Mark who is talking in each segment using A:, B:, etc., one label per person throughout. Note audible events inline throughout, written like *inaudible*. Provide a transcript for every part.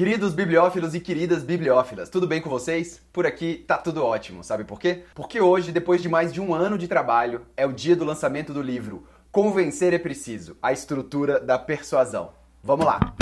A: Queridos bibliófilos e queridas bibliófilas, tudo bem com vocês? Por aqui tá tudo ótimo, sabe por quê? Porque hoje, depois de mais de um ano de trabalho, é o dia do lançamento do livro Convencer é Preciso A Estrutura da Persuasão. Vamos lá!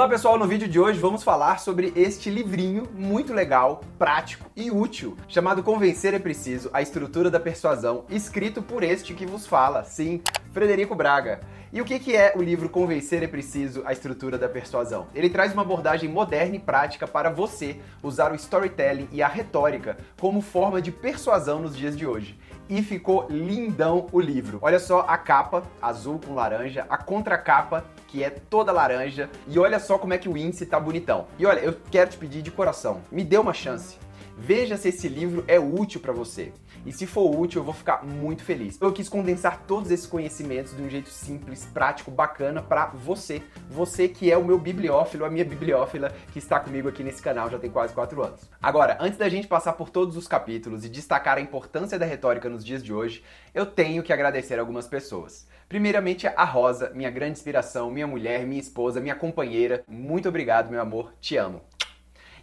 A: Olá pessoal, no vídeo de hoje vamos falar sobre este livrinho muito legal, prático e útil, chamado Convencer é Preciso, a Estrutura da Persuasão, escrito por este que vos fala, sim, Frederico Braga. E o que, que é o livro Convencer é Preciso, a Estrutura da Persuasão? Ele traz uma abordagem moderna e prática para você usar o storytelling e a retórica como forma de persuasão nos dias de hoje. E ficou lindão o livro. Olha só a capa, azul com laranja, a contracapa, que é toda laranja, e olha só como é que o índice tá bonitão. E olha, eu quero te pedir de coração, me dê uma chance Veja se esse livro é útil para você. E se for útil, eu vou ficar muito feliz. Eu quis condensar todos esses conhecimentos de um jeito simples, prático, bacana para você. Você que é o meu bibliófilo, a minha bibliófila, que está comigo aqui nesse canal já tem quase 4 anos. Agora, antes da gente passar por todos os capítulos e destacar a importância da retórica nos dias de hoje, eu tenho que agradecer algumas pessoas. Primeiramente, a Rosa, minha grande inspiração, minha mulher, minha esposa, minha companheira. Muito obrigado, meu amor. Te amo.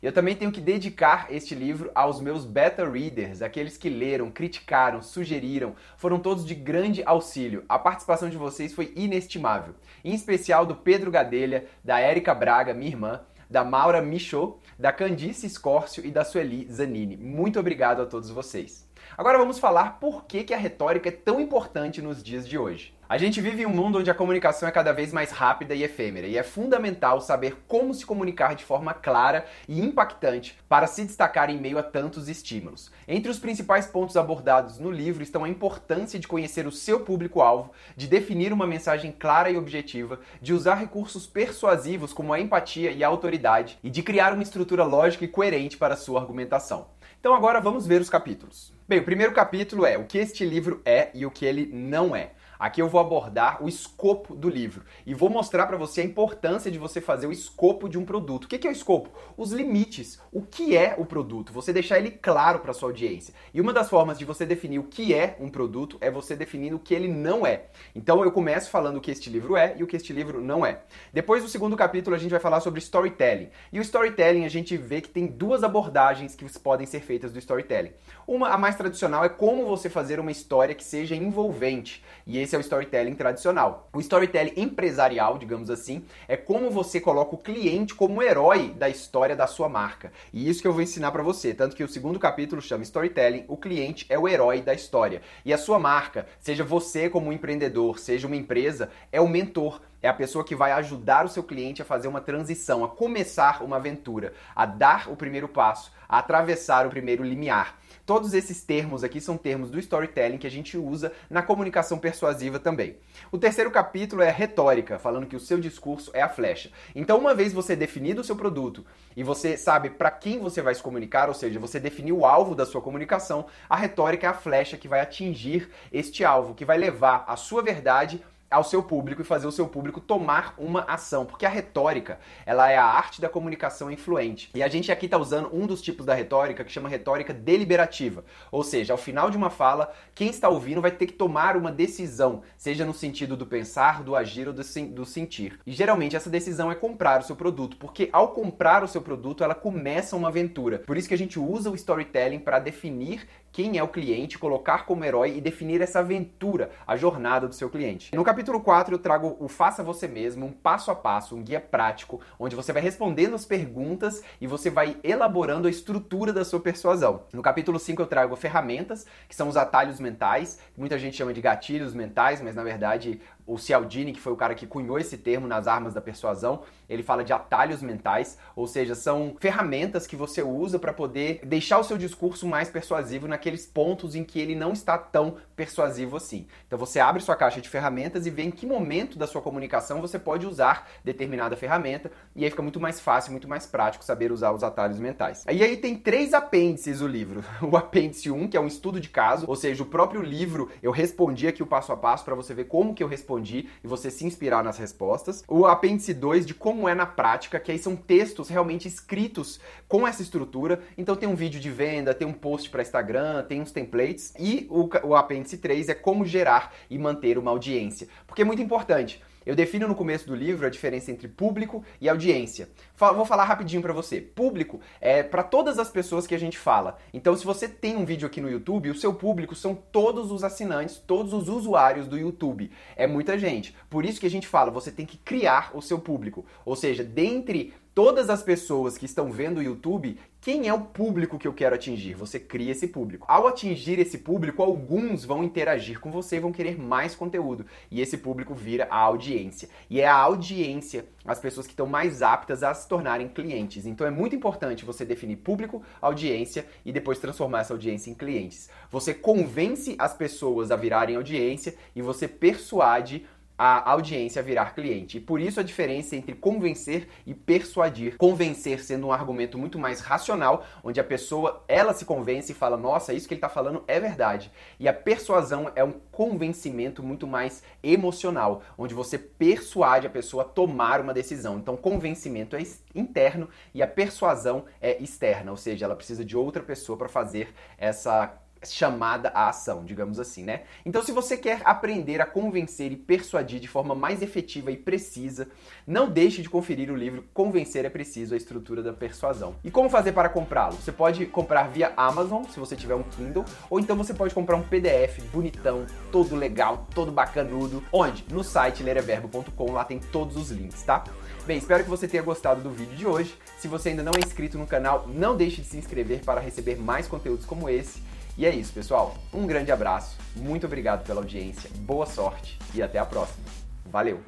A: Eu também tenho que dedicar este livro aos meus beta readers, aqueles que leram, criticaram, sugeriram, foram todos de grande auxílio. A participação de vocês foi inestimável. Em especial do Pedro Gadelha, da Érica Braga, minha irmã, da Maura Michaud, da Candice Scórcio e da Sueli Zanini. Muito obrigado a todos vocês. Agora vamos falar por que, que a retórica é tão importante nos dias de hoje. A gente vive em um mundo onde a comunicação é cada vez mais rápida e efêmera, e é fundamental saber como se comunicar de forma clara e impactante para se destacar em meio a tantos estímulos. Entre os principais pontos abordados no livro estão a importância de conhecer o seu público-alvo, de definir uma mensagem clara e objetiva, de usar recursos persuasivos como a empatia e a autoridade, e de criar uma estrutura lógica e coerente para a sua argumentação. Então agora vamos ver os capítulos. Bem, o primeiro capítulo é o que este livro é e o que ele não é. Aqui eu vou abordar o escopo do livro e vou mostrar para você a importância de você fazer o escopo de um produto. O que é o escopo? Os limites. O que é o produto? Você deixar ele claro para sua audiência. E uma das formas de você definir o que é um produto é você definir o que ele não é. Então eu começo falando o que este livro é e o que este livro não é. Depois do segundo capítulo a gente vai falar sobre storytelling. E o storytelling a gente vê que tem duas abordagens que podem ser feitas do storytelling. Uma, a mais tradicional, é como você fazer uma história que seja envolvente. E esse é o storytelling tradicional. O storytelling empresarial, digamos assim, é como você coloca o cliente como herói da história da sua marca. E isso que eu vou ensinar para você, tanto que o segundo capítulo chama Storytelling, o cliente é o herói da história. E a sua marca, seja você como empreendedor, seja uma empresa, é o mentor é a pessoa que vai ajudar o seu cliente a fazer uma transição, a começar uma aventura, a dar o primeiro passo, a atravessar o primeiro limiar. Todos esses termos aqui são termos do storytelling que a gente usa na comunicação persuasiva também. O terceiro capítulo é retórica, falando que o seu discurso é a flecha. Então, uma vez você definido o seu produto e você sabe para quem você vai se comunicar, ou seja, você definiu o alvo da sua comunicação, a retórica é a flecha que vai atingir este alvo, que vai levar a sua verdade ao seu público e fazer o seu público tomar uma ação, porque a retórica, ela é a arte da comunicação influente. E a gente aqui está usando um dos tipos da retórica que chama retórica deliberativa, ou seja, ao final de uma fala, quem está ouvindo vai ter que tomar uma decisão, seja no sentido do pensar, do agir ou do, do sentir. E geralmente essa decisão é comprar o seu produto, porque ao comprar o seu produto, ela começa uma aventura. Por isso que a gente usa o storytelling para definir quem é o cliente, colocar como herói e definir essa aventura, a jornada do seu cliente. No capítulo 4 eu trago o Faça Você Mesmo, um passo a passo, um guia prático, onde você vai respondendo as perguntas e você vai elaborando a estrutura da sua persuasão. No capítulo 5 eu trago ferramentas, que são os atalhos mentais, que muita gente chama de gatilhos mentais, mas na verdade o Cialdini, que foi o cara que cunhou esse termo nas armas da persuasão, ele fala de atalhos mentais, ou seja, são ferramentas que você usa para poder deixar o seu discurso mais persuasivo naqueles pontos em que ele não está tão persuasivo assim. Então você abre sua caixa de ferramentas e vê em que momento da sua comunicação você pode usar determinada ferramenta e aí fica muito mais fácil, muito mais prático saber usar os atalhos mentais. E aí tem três apêndices o livro. *laughs* O apêndice 1, que é um estudo de caso, ou seja, o próprio livro eu respondi aqui o passo a passo para você ver como que eu respondi e você se inspirar nas respostas. O apêndice 2 de como é na prática, que aí são textos realmente escritos com essa estrutura. Então tem um vídeo de venda, tem um post para Instagram, tem uns templates. E o, o apêndice 3 é como gerar e manter uma audiência. Porque é muito importante. Eu defino no começo do livro a diferença entre público e audiência. Vou falar rapidinho para você. Público é para todas as pessoas que a gente fala. Então, se você tem um vídeo aqui no YouTube, o seu público são todos os assinantes, todos os usuários do YouTube. É muita gente. Por isso que a gente fala, você tem que criar o seu público. Ou seja, dentre todas as pessoas que estão vendo o YouTube, quem é o público que eu quero atingir? Você cria esse público. Ao atingir esse público, alguns vão interagir com você e vão querer mais conteúdo. E esse público vira a audiência. E é a audiência, as pessoas que estão mais aptas a se tornarem clientes. Então é muito importante você definir público, audiência e depois transformar essa audiência em clientes. Você convence as pessoas a virarem audiência e você persuade a audiência virar cliente. E por isso a diferença entre convencer e persuadir. Convencer sendo um argumento muito mais racional, onde a pessoa ela se convence e fala: "Nossa, isso que ele está falando é verdade". E a persuasão é um convencimento muito mais emocional, onde você persuade a pessoa a tomar uma decisão. Então, convencimento é interno e a persuasão é externa, ou seja, ela precisa de outra pessoa para fazer essa chamada à ação, digamos assim, né? Então, se você quer aprender a convencer e persuadir de forma mais efetiva e precisa, não deixe de conferir o livro Convencer é Preciso: A Estrutura da Persuasão. E como fazer para comprá-lo? Você pode comprar via Amazon, se você tiver um Kindle, ou então você pode comprar um PDF bonitão, todo legal, todo bacanudo, onde? No site lereverbo.com, lá tem todos os links, tá? Bem, espero que você tenha gostado do vídeo de hoje. Se você ainda não é inscrito no canal, não deixe de se inscrever para receber mais conteúdos como esse. E é isso, pessoal. Um grande abraço, muito obrigado pela audiência, boa sorte e até a próxima. Valeu!